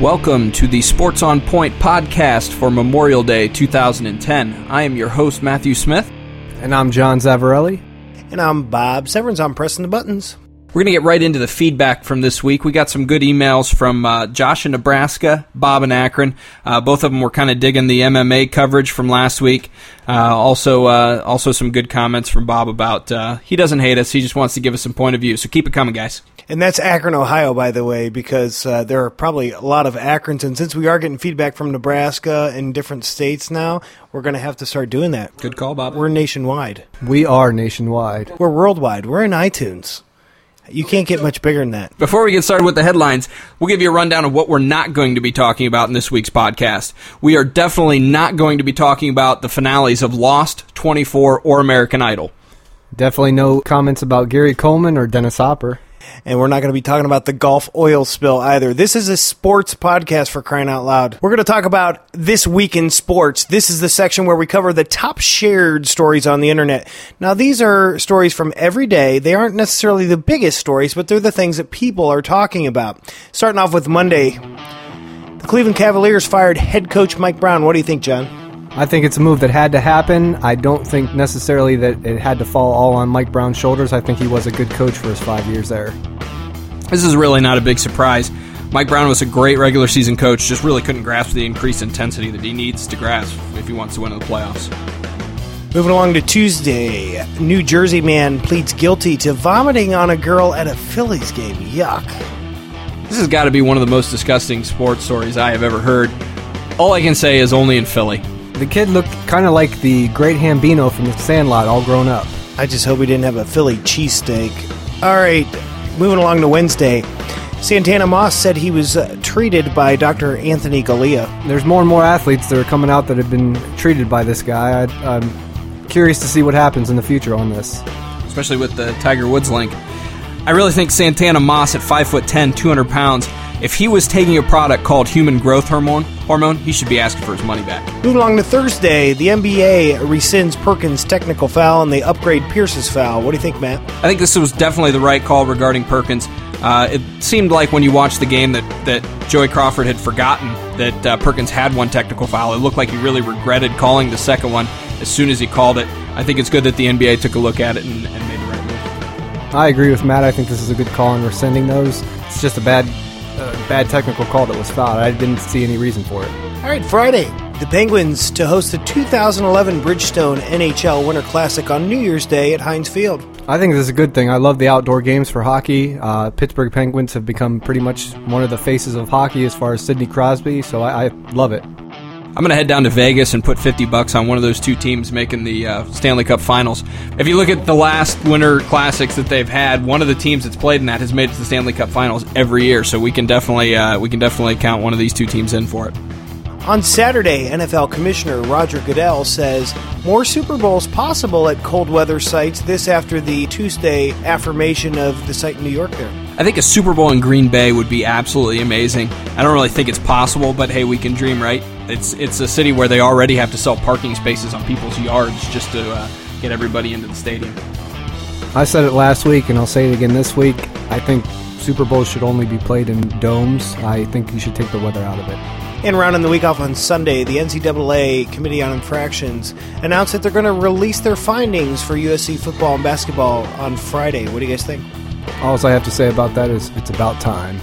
Welcome to the Sports on Point podcast for Memorial Day 2010. I am your host, Matthew Smith. And I'm John Zavarelli. And I'm Bob Severance. I'm pressing the buttons. We're going to get right into the feedback from this week. We got some good emails from uh, Josh in Nebraska, Bob in Akron. Uh, both of them were kind of digging the MMA coverage from last week. Uh, also, uh, also some good comments from Bob about uh, he doesn't hate us. He just wants to give us some point of view. So keep it coming, guys. And that's Akron, Ohio, by the way, because uh, there are probably a lot of Akrons. And since we are getting feedback from Nebraska and different states now, we're going to have to start doing that. Good call, Bob. We're nationwide. We are nationwide. We're worldwide. We're in iTunes. You can't get much bigger than that. Before we get started with the headlines, we'll give you a rundown of what we're not going to be talking about in this week's podcast. We are definitely not going to be talking about the finales of Lost, 24, or American Idol. Definitely no comments about Gary Coleman or Dennis Hopper. And we're not going to be talking about the Gulf oil spill either. This is a sports podcast for crying out loud. We're going to talk about this week in sports. This is the section where we cover the top shared stories on the internet. Now, these are stories from every day. They aren't necessarily the biggest stories, but they're the things that people are talking about. Starting off with Monday, the Cleveland Cavaliers fired head coach Mike Brown. What do you think, John? I think it's a move that had to happen. I don't think necessarily that it had to fall all on Mike Brown's shoulders. I think he was a good coach for his five years there. This is really not a big surprise. Mike Brown was a great regular season coach, just really couldn't grasp the increased intensity that he needs to grasp if he wants to win in the playoffs. Moving along to Tuesday, New Jersey man pleads guilty to vomiting on a girl at a Phillies game. Yuck. This has got to be one of the most disgusting sports stories I have ever heard. All I can say is only in Philly. The kid looked kind of like the great Hambino from the Sandlot, all grown up. I just hope he didn't have a Philly cheesesteak. All right, moving along to Wednesday. Santana Moss said he was uh, treated by Dr. Anthony Galea. There's more and more athletes that are coming out that have been treated by this guy. I, I'm curious to see what happens in the future on this. Especially with the Tiger Woods link. I really think Santana Moss at five 5'10, 200 pounds, if he was taking a product called human growth hormone, hormone, he should be asking for his money back. Moving along to Thursday, the NBA rescinds Perkins' technical foul and they upgrade Pierce's foul. What do you think, Matt? I think this was definitely the right call regarding Perkins. Uh, it seemed like when you watched the game that, that Joey Crawford had forgotten that uh, Perkins had one technical foul. It looked like he really regretted calling the second one as soon as he called it. I think it's good that the NBA took a look at it and, and made the right move. I agree with Matt. I think this is a good call in rescinding those. It's just a bad uh, bad technical call that was fouled. I didn't see any reason for it. All right, Friday. The Penguins to host the 2011 Bridgestone NHL Winter Classic on New Year's Day at Heinz Field. I think this is a good thing. I love the outdoor games for hockey. Uh, Pittsburgh Penguins have become pretty much one of the faces of hockey as far as Sidney Crosby, so I, I love it. I'm going to head down to Vegas and put 50 bucks on one of those two teams making the uh, Stanley Cup Finals. If you look at the last Winter Classics that they've had, one of the teams that's played in that has made it to the Stanley Cup Finals every year. So we can definitely uh, we can definitely count one of these two teams in for it. On Saturday, NFL Commissioner Roger Goodell says more Super Bowls possible at cold weather sites. This after the Tuesday affirmation of the site in New York there. I think a Super Bowl in Green Bay would be absolutely amazing. I don't really think it's possible, but hey, we can dream, right? It's it's a city where they already have to sell parking spaces on people's yards just to uh, get everybody into the stadium. I said it last week, and I'll say it again this week. I think Super Bowls should only be played in domes. I think you should take the weather out of it. And rounding the week off on Sunday, the NCAA Committee on Infractions announced that they're going to release their findings for USC football and basketball on Friday. What do you guys think? All I have to say about that is it's about time.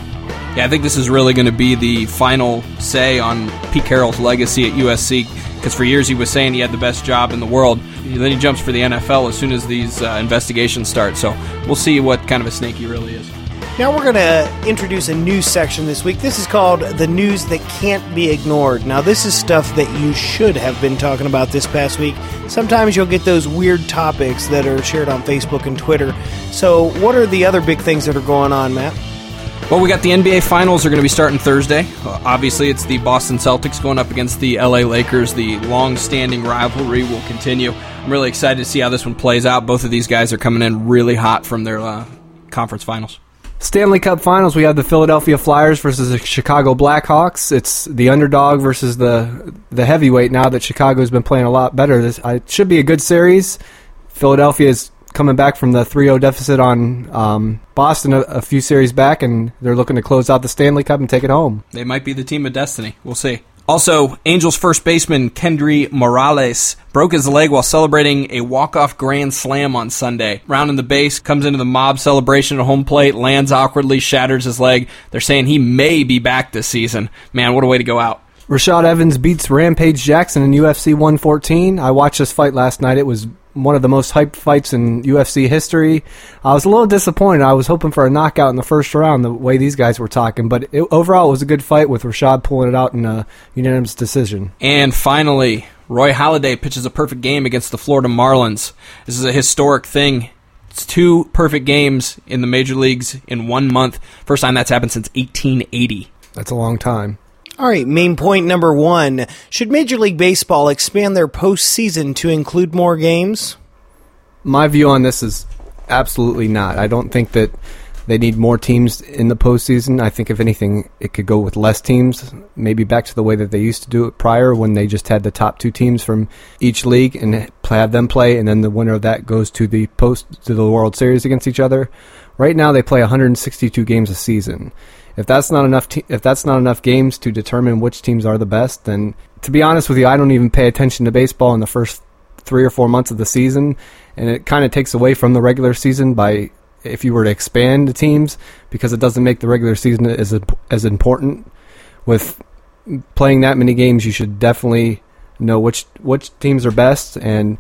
Yeah, I think this is really going to be the final say on Pete Carroll's legacy at USC because for years he was saying he had the best job in the world. Then he jumps for the NFL as soon as these uh, investigations start. So we'll see what kind of a snake he really is. Now we're going to introduce a news section this week. This is called The News That Can't Be Ignored. Now, this is stuff that you should have been talking about this past week. Sometimes you'll get those weird topics that are shared on Facebook and Twitter. So, what are the other big things that are going on, Matt? Well, we got the NBA Finals are going to be starting Thursday. Uh, obviously, it's the Boston Celtics going up against the LA Lakers. The long-standing rivalry will continue. I'm really excited to see how this one plays out. Both of these guys are coming in really hot from their uh, conference finals. Stanley Cup Finals, we have the Philadelphia Flyers versus the Chicago Blackhawks. It's the underdog versus the the heavyweight. Now that Chicago's been playing a lot better, this it should be a good series. Philadelphia is coming back from the 3-0 deficit on um, Boston a, a few series back, and they're looking to close out the Stanley Cup and take it home. They might be the team of destiny. We'll see. Also, Angels first baseman Kendry Morales broke his leg while celebrating a walk-off grand slam on Sunday. Rounding the base, comes into the mob celebration at home plate, lands awkwardly, shatters his leg. They're saying he may be back this season. Man, what a way to go out. Rashad Evans beats Rampage Jackson in UFC 114. I watched this fight last night. It was one of the most hyped fights in UFC history. I was a little disappointed. I was hoping for a knockout in the first round, the way these guys were talking. But it, overall, it was a good fight with Rashad pulling it out in a unanimous decision. And finally, Roy Halladay pitches a perfect game against the Florida Marlins. This is a historic thing. It's two perfect games in the major leagues in one month. First time that's happened since 1880. That's a long time. All right, main point number one. Should Major League Baseball expand their postseason to include more games? My view on this is absolutely not. I don't think that they need more teams in the postseason. I think, if anything, it could go with less teams, maybe back to the way that they used to do it prior when they just had the top two teams from each league and have them play, and then the winner of that goes to the post to the World Series against each other. Right now, they play 162 games a season. If that's not enough te- if that's not enough games to determine which teams are the best, then to be honest with you, I don't even pay attention to baseball in the first three or four months of the season, and it kind of takes away from the regular season by if you were to expand the teams because it doesn't make the regular season as as important. With playing that many games, you should definitely know which which teams are best, and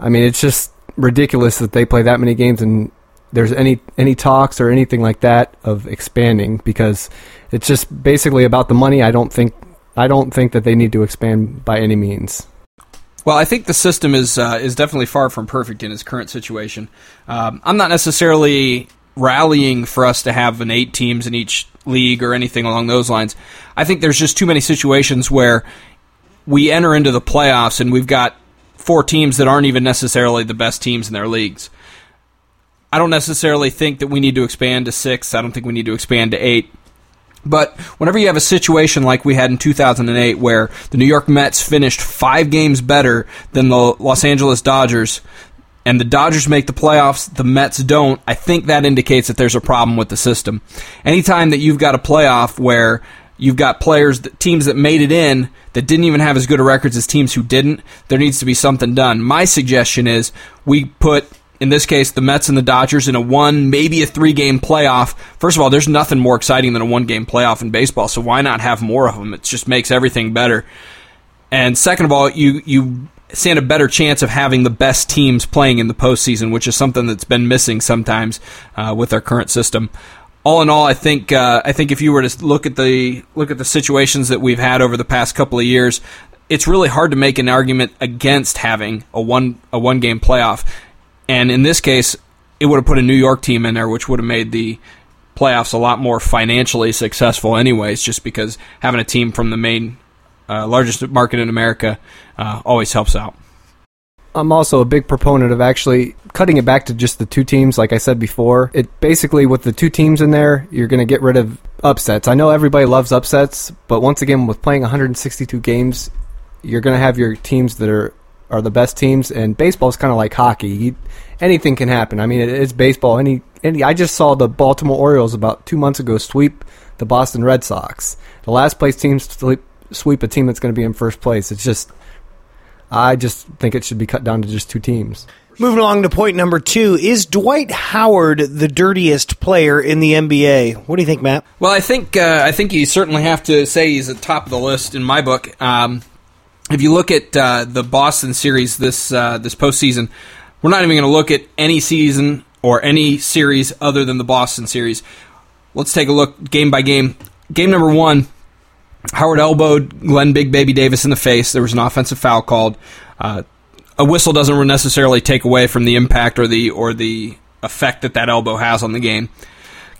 I mean it's just ridiculous that they play that many games and there's any any talks or anything like that of expanding because it's just basically about the money. I don't think I don't think that they need to expand by any means. Well, I think the system is uh, is definitely far from perfect in its current situation. Um, I'm not necessarily rallying for us to have an eight teams in each league or anything along those lines. I think there's just too many situations where we enter into the playoffs and we've got four teams that aren't even necessarily the best teams in their leagues. I don't necessarily think that we need to expand to six. I don't think we need to expand to eight. But whenever you have a situation like we had in 2008 where the New York Mets finished five games better than the Los Angeles Dodgers, and the Dodgers make the playoffs, the Mets don't, I think that indicates that there's a problem with the system. Anytime that you've got a playoff where you've got players, teams that made it in that didn't even have as good a records as teams who didn't, there needs to be something done. My suggestion is we put in this case, the Mets and the Dodgers in a one, maybe a three game playoff. First of all, there's nothing more exciting than a one game playoff in baseball, so why not have more of them? It just makes everything better. And second of all, you, you stand a better chance of having the best teams playing in the postseason, which is something that's been missing sometimes uh, with our current system. All in all, I think uh, I think if you were to look at the look at the situations that we've had over the past couple of years, it's really hard to make an argument against having a one a one game playoff. And in this case, it would have put a New York team in there, which would have made the playoffs a lot more financially successful, anyways, just because having a team from the main uh, largest market in America uh, always helps out. I'm also a big proponent of actually cutting it back to just the two teams, like I said before. It basically, with the two teams in there, you're going to get rid of upsets. I know everybody loves upsets, but once again, with playing 162 games, you're going to have your teams that are are the best teams, and baseball is kind of like hockey. anything can happen. I mean, it, it's baseball. Any, any. I just saw the Baltimore Orioles about two months ago sweep the Boston Red Sox. The last place team sweep, sweep a team that's going to be in first place. It's just, I just think it should be cut down to just two teams. Moving along to point number two, is Dwight Howard the dirtiest player in the NBA? What do you think, Matt? Well, I think uh, I think you certainly have to say he's at top of the list in my book. Um, if you look at uh, the Boston series this uh, this postseason, we're not even going to look at any season or any series other than the Boston series. Let's take a look game by game. Game number one, Howard elbowed Glen Big Baby Davis in the face. There was an offensive foul called. Uh, a whistle doesn't necessarily take away from the impact or the or the effect that that elbow has on the game.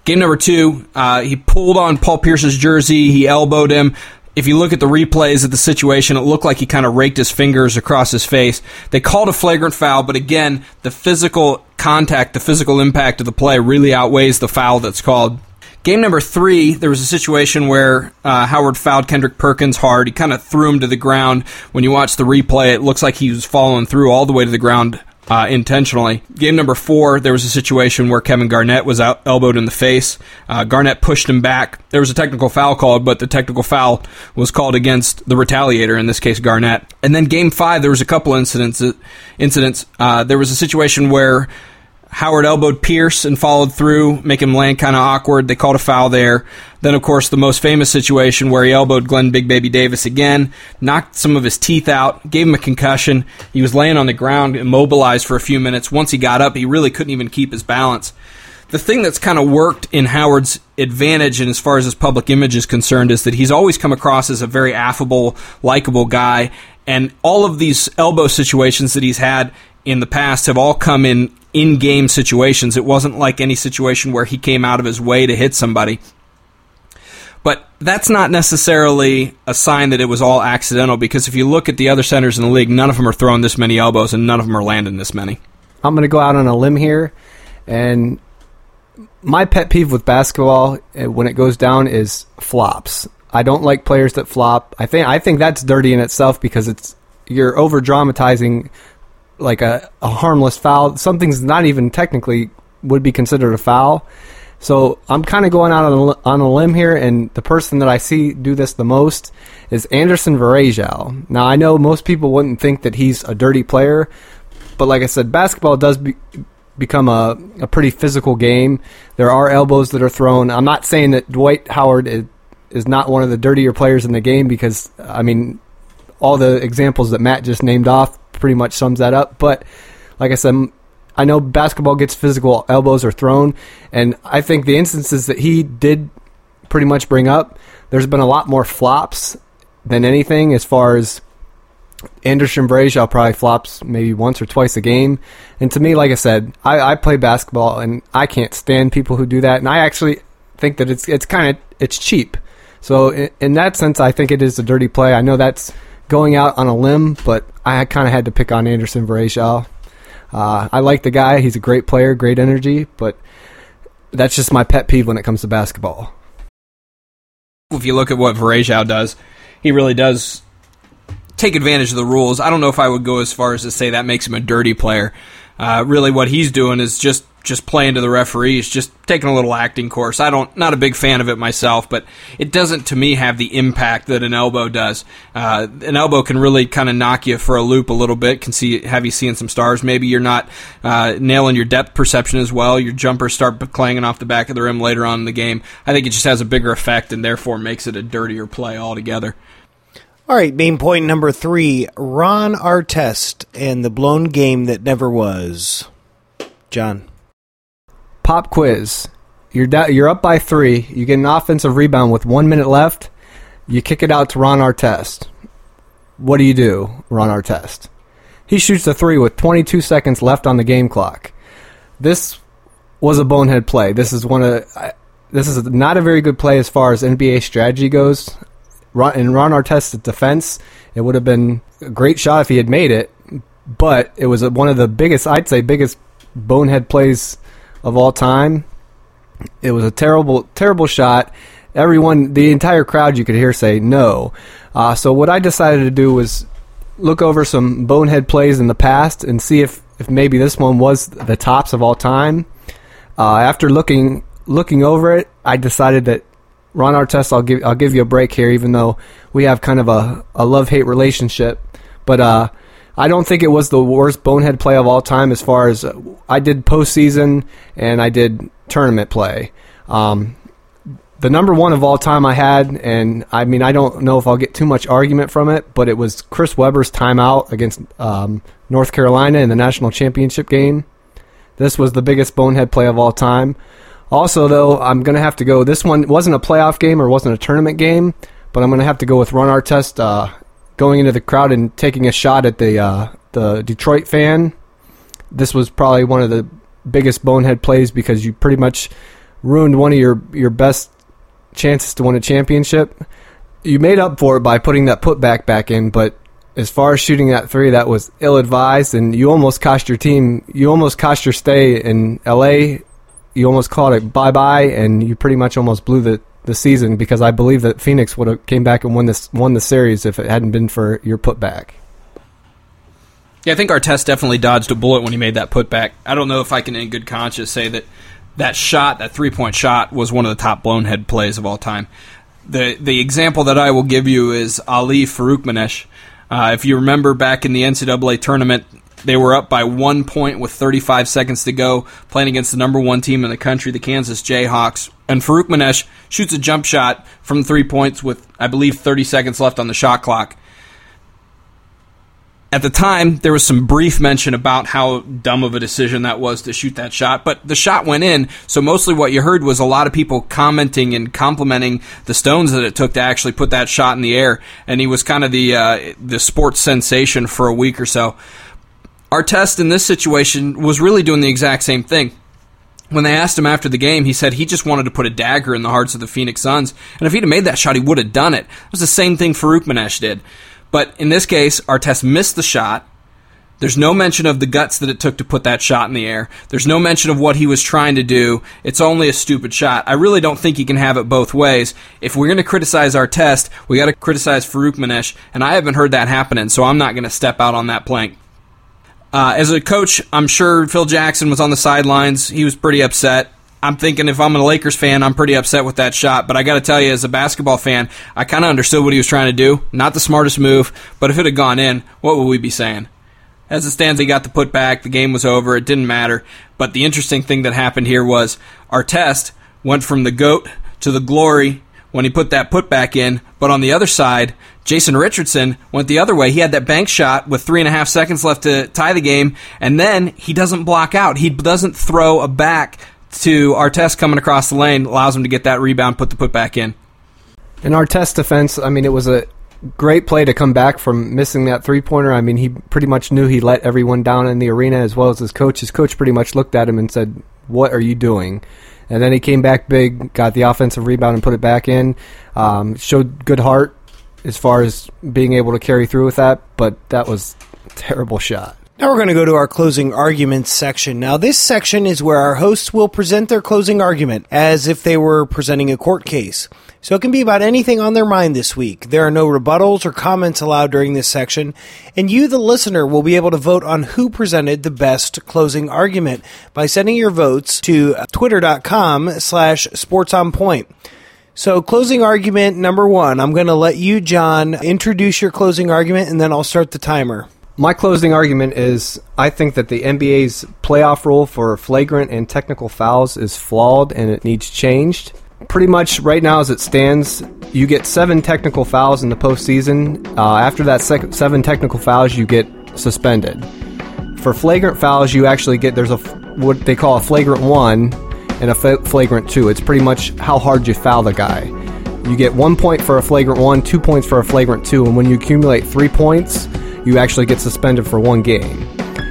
Game number two, uh, he pulled on Paul Pierce's jersey. He elbowed him if you look at the replays of the situation, it looked like he kind of raked his fingers across his face. They called a flagrant foul, but again, the physical contact, the physical impact of the play really outweighs the foul that's called. Game number three, there was a situation where uh, Howard fouled Kendrick Perkins hard. He kind of threw him to the ground. When you watch the replay, it looks like he was falling through all the way to the ground uh, intentionally. Game number four, there was a situation where Kevin Garnett was out, elbowed in the face. Uh, Garnett pushed him back. There was a technical foul called, but the technical foul was called against the retaliator, in this case Garnett. And then game five, there was a couple incidents. Incidents. Uh, there was a situation where Howard elbowed Pierce and followed through, him land kind of awkward. They called a foul there. Then, of course, the most famous situation where he elbowed Glen Big Baby Davis again, knocked some of his teeth out, gave him a concussion. He was laying on the ground, immobilized for a few minutes. Once he got up, he really couldn't even keep his balance. The thing that's kind of worked in Howard's advantage, and as far as his public image is concerned, is that he's always come across as a very affable, likable guy. And all of these elbow situations that he's had in the past have all come in in game situations. It wasn't like any situation where he came out of his way to hit somebody. But that's not necessarily a sign that it was all accidental because if you look at the other centers in the league, none of them are throwing this many elbows and none of them are landing this many. I'm going to go out on a limb here, and my pet peeve with basketball eh, when it goes down is flops. I don't like players that flop. I think I think that's dirty in itself because it's you're over dramatizing like a, a harmless foul. Something's not even technically would be considered a foul. So I'm kind of going out on a, on a limb here, and the person that I see do this the most is Anderson Varejao. Now I know most people wouldn't think that he's a dirty player, but like I said, basketball does be, become a, a pretty physical game. There are elbows that are thrown. I'm not saying that Dwight Howard is, is not one of the dirtier players in the game because I mean all the examples that Matt just named off pretty much sums that up. But like I said, I know basketball gets physical, elbows are thrown, and I think the instances that he did pretty much bring up, there's been a lot more flops than anything as far as Anderson Varejao probably flops maybe once or twice a game. And to me, like I said, I, I play basketball and I can't stand people who do that. And I actually think that it's it's kind of it's cheap. So in, in that sense, I think it is a dirty play. I know that's going out on a limb, but I kind of had to pick on Anderson Varejao. Uh, I like the guy; he's a great player, great energy, but that's just my pet peeve when it comes to basketball. If you look at what Varejao does, he really does take advantage of the rules. I don't know if I would go as far as to say that makes him a dirty player. Uh, really, what he's doing is just just playing to the referees, just taking a little acting course. I don't, not a big fan of it myself, but it doesn't to me have the impact that an elbow does. Uh, an elbow can really kind of knock you for a loop a little bit, can see, have you seeing some stars. Maybe you're not uh, nailing your depth perception as well. Your jumpers start clanging off the back of the rim later on in the game. I think it just has a bigger effect and therefore makes it a dirtier play altogether. All right, main point number three Ron Artest and the blown game that never was. John. Pop quiz. You're you're up by three. You get an offensive rebound with one minute left. You kick it out to Ron Artest. What do you do, Ron Artest? He shoots a three with 22 seconds left on the game clock. This was a bonehead play. This is one of I, this is not a very good play as far as NBA strategy goes. In Ron Artest's defense, it would have been a great shot if he had made it, but it was one of the biggest, I'd say, biggest bonehead plays of all time. It was a terrible, terrible shot. Everyone, the entire crowd, you could hear say no. Uh, so what I decided to do was look over some bonehead plays in the past and see if, if maybe this one was the tops of all time. Uh, after looking looking over it, I decided that Ron Artest, I'll give I'll give you a break here, even though we have kind of a, a love hate relationship. But uh, I don't think it was the worst bonehead play of all time as far as I did postseason and I did tournament play. Um, the number one of all time I had, and I mean, I don't know if I'll get too much argument from it, but it was Chris Webber's timeout against um, North Carolina in the national championship game. This was the biggest bonehead play of all time. Also, though, I'm going to have to go. This one wasn't a playoff game or wasn't a tournament game, but I'm going to have to go with Ron Artest uh, going into the crowd and taking a shot at the uh, the Detroit fan. This was probably one of the biggest bonehead plays because you pretty much ruined one of your your best chances to win a championship. You made up for it by putting that putback back in, but as far as shooting that three, that was ill advised, and you almost cost your team. You almost cost your stay in L.A. You almost called it bye bye, and you pretty much almost blew the the season because I believe that Phoenix would have came back and won this won the series if it hadn't been for your putback. Yeah, I think Artest definitely dodged a bullet when he made that putback. I don't know if I can, in good conscience, say that that shot, that three point shot, was one of the top blown head plays of all time. The the example that I will give you is Ali Farokhmanesh. Uh, if you remember back in the NCAA tournament, they were up by one point with 35 seconds to go, playing against the number one team in the country, the Kansas Jayhawks. And Farokhmanesh shoots a jump shot from three points with, I believe, 30 seconds left on the shot clock at the time, there was some brief mention about how dumb of a decision that was to shoot that shot, but the shot went in. So mostly what you heard was a lot of people commenting and complimenting the stones that it took to actually put that shot in the air. And he was kind of the uh, the sports sensation for a week or so. Artest in this situation was really doing the exact same thing. When they asked him after the game, he said he just wanted to put a dagger in the hearts of the Phoenix Suns, and if he'd have made that shot, he would have done it. It was the same thing Farokhmanesh did. But in this case, Artest missed the shot. There's no mention of the guts that it took to put that shot in the air. There's no mention of what he was trying to do. It's only a stupid shot. I really don't think he can have it both ways. If we're going to criticize Artest, we got to criticize Farokhmanesh, and I haven't heard that happening, so I'm not going to step out on that plank. Uh, as a coach, I'm sure Phil Jackson was on the sidelines. He was pretty upset. I'm thinking if I'm a Lakers fan, I'm pretty upset with that shot. But I got to tell you, as a basketball fan, I kind of understood what he was trying to do. Not the smartest move, but if it had gone in, what would we be saying? As it stands, he got the put back. The game was over. It didn't matter. But the interesting thing that happened here was Artest went from the GOAT to the glory when he put that putback in. But on the other side, Jason Richardson went the other way. He had that bank shot with three and a half seconds left to tie the game, and then he doesn't block out. He doesn't throw a back to Artest coming across the lane allows him to get that rebound, put the putback in. In Artest defense, I mean, it was a great play to come back from missing that three pointer. I mean, he pretty much knew he let everyone down in the arena as well as his coach. His coach pretty much looked at him and said, What are you doing? And then he came back big, got the offensive rebound and put it back in. Um, showed good heart as far as being able to carry through with that, but that was terrible shot. Now we're going to go to our closing arguments section. Now, this section is where our hosts will present their closing argument as if they were presenting a court case. So it can be about anything on their mind this week. There are no rebuttals or comments allowed during this section, and you, the listener, will be able to vote on who presented the best closing argument by sending your votes to twitter.com slash sports on point. So, closing argument number one, I'm going to let you, John, introduce your closing argument, and then I'll start the timer. My closing argument is I think that the NBA's playoff rule for flagrant and technical fouls is flawed and it needs changed. Pretty much right now, as it stands, you get seven technical fouls in the postseason. Uh, after that sec- seven technical fouls, you get suspended. For flagrant fouls, you actually get there's a what they call a flagrant one and a flagrant two. It's pretty much how hard you foul the guy. You get one point for a flagrant one, two points for a flagrant two, and when you accumulate three points, you actually get suspended for one game.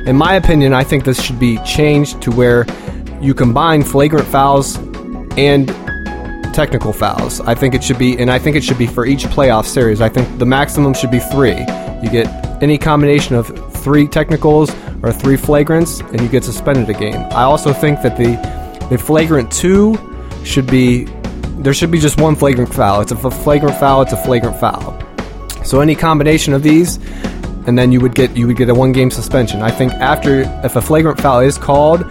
In my opinion, I think this should be changed to where you combine flagrant fouls and technical fouls. I think it should be, and I think it should be for each playoff series. I think the maximum should be three. You get any combination of three technicals or three flagrants, and you get suspended a game. I also think that the the flagrant two should be there should be just one flagrant foul. It's a flagrant foul. It's a flagrant foul. So any combination of these and then you would get you would get a one game suspension. I think after if a flagrant foul is called,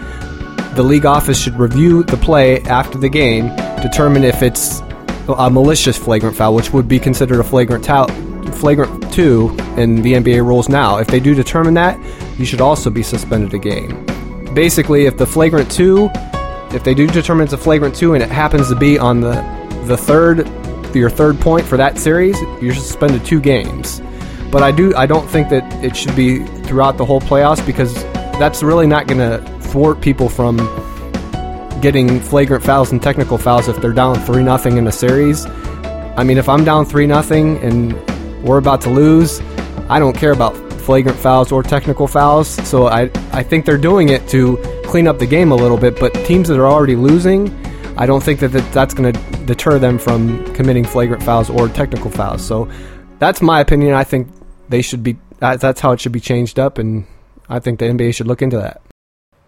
the league office should review the play after the game, determine if it's a malicious flagrant foul, which would be considered a flagrant ta- flagrant two in the NBA rules now. If they do determine that, you should also be suspended a game. Basically, if the flagrant two, if they do determine it's a flagrant two and it happens to be on the the third your third point for that series, you're suspended two games. But I do I don't think that it should be throughout the whole playoffs because that's really not going to thwart people from getting flagrant fouls and technical fouls if they're down 3 nothing in a series. I mean, if I'm down 3 nothing and we're about to lose, I don't care about flagrant fouls or technical fouls. So I I think they're doing it to clean up the game a little bit, but teams that are already losing, I don't think that that's going to deter them from committing flagrant fouls or technical fouls. So that's my opinion. I think they should be. That's how it should be changed up, and I think the NBA should look into that.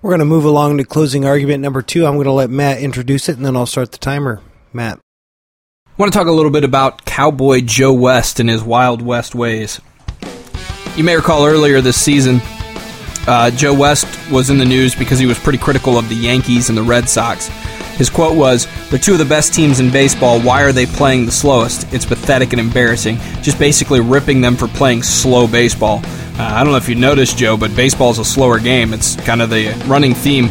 We're going to move along to closing argument number two. I'm going to let Matt introduce it, and then I'll start the timer. Matt. I want to talk a little bit about Cowboy Joe West and his Wild West ways. You may recall earlier this season, uh, Joe West was in the news because he was pretty critical of the Yankees and the Red Sox. His quote was, They're two of the best teams in baseball. Why are they playing the slowest? It's pathetic and embarrassing. Just basically ripping them for playing slow baseball. Uh, I don't know if you noticed, Joe, but baseball is a slower game. It's kind of the running theme.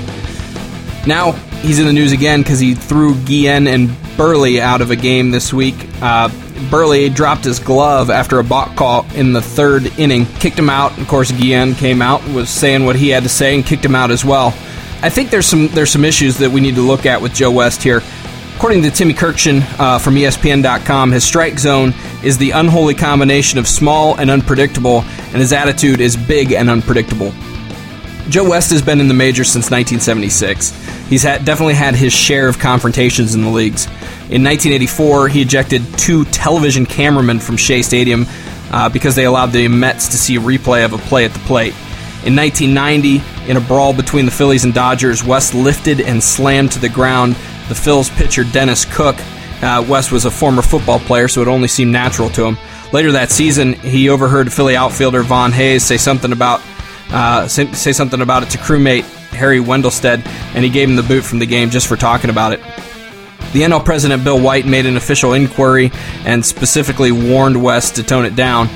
Now he's in the news again because he threw Guillen and Buehrle out of a game this week. Uh, Buehrle dropped his glove after a balk call in the third inning, kicked him out. Of course, Guillen came out, was saying what he had to say, and kicked him out as well. I think there's some there's some issues that we need to look at with Joe West here. According to Timmy Kurkjian uh, from ESPN.com, his strike zone is the unholy combination of small and unpredictable, and his attitude is big and unpredictable. Joe West has been in the majors since 1976. He's had, definitely had his share of confrontations in the leagues. In 1984, he ejected two television cameramen from Shea Stadium uh, because they allowed the Mets to see a replay of a play at the plate. In 1990, in a brawl between the Phillies and Dodgers, West lifted and slammed to the ground the Phil's pitcher Dennis Cook. Uh, West was a former football player, so it only seemed natural to him. Later that season, he overheard Philly outfielder Von Hayes say something about uh, say, say something about it to crewmate Harry Wendelstedt, and he gave him the boot from the game just for talking about it. The NL president Bill White made an official inquiry and specifically warned West to tone it down.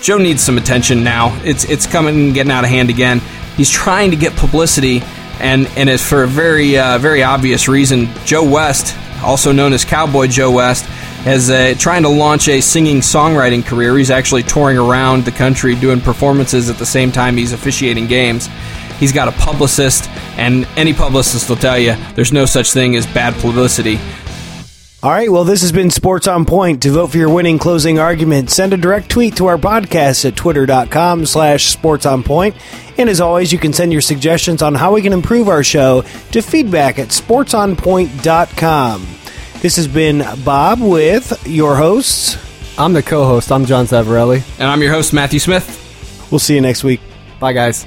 Joe needs some attention now. It's it's coming and getting out of hand again. He's trying to get publicity, and and it's for a very uh, very obvious reason. Joe West, also known as Cowboy Joe West, is uh, trying to launch a singing songwriting career. He's actually touring around the country doing performances at the same time he's officiating games. He's got a publicist, and any publicist will tell you there's no such thing as bad publicity. All right, well, this has been Sports on Point. To vote for your winning closing argument, send a direct tweet to our podcast at twitter.com slash sports on point. And as always, you can send your suggestions on how we can improve our show to feedback at sportsonpoint.com. This has been Bob with your hosts. I'm the co-host. I'm John Savarelli. And I'm your host, Matthew Smith. We'll see you next week. Bye, guys.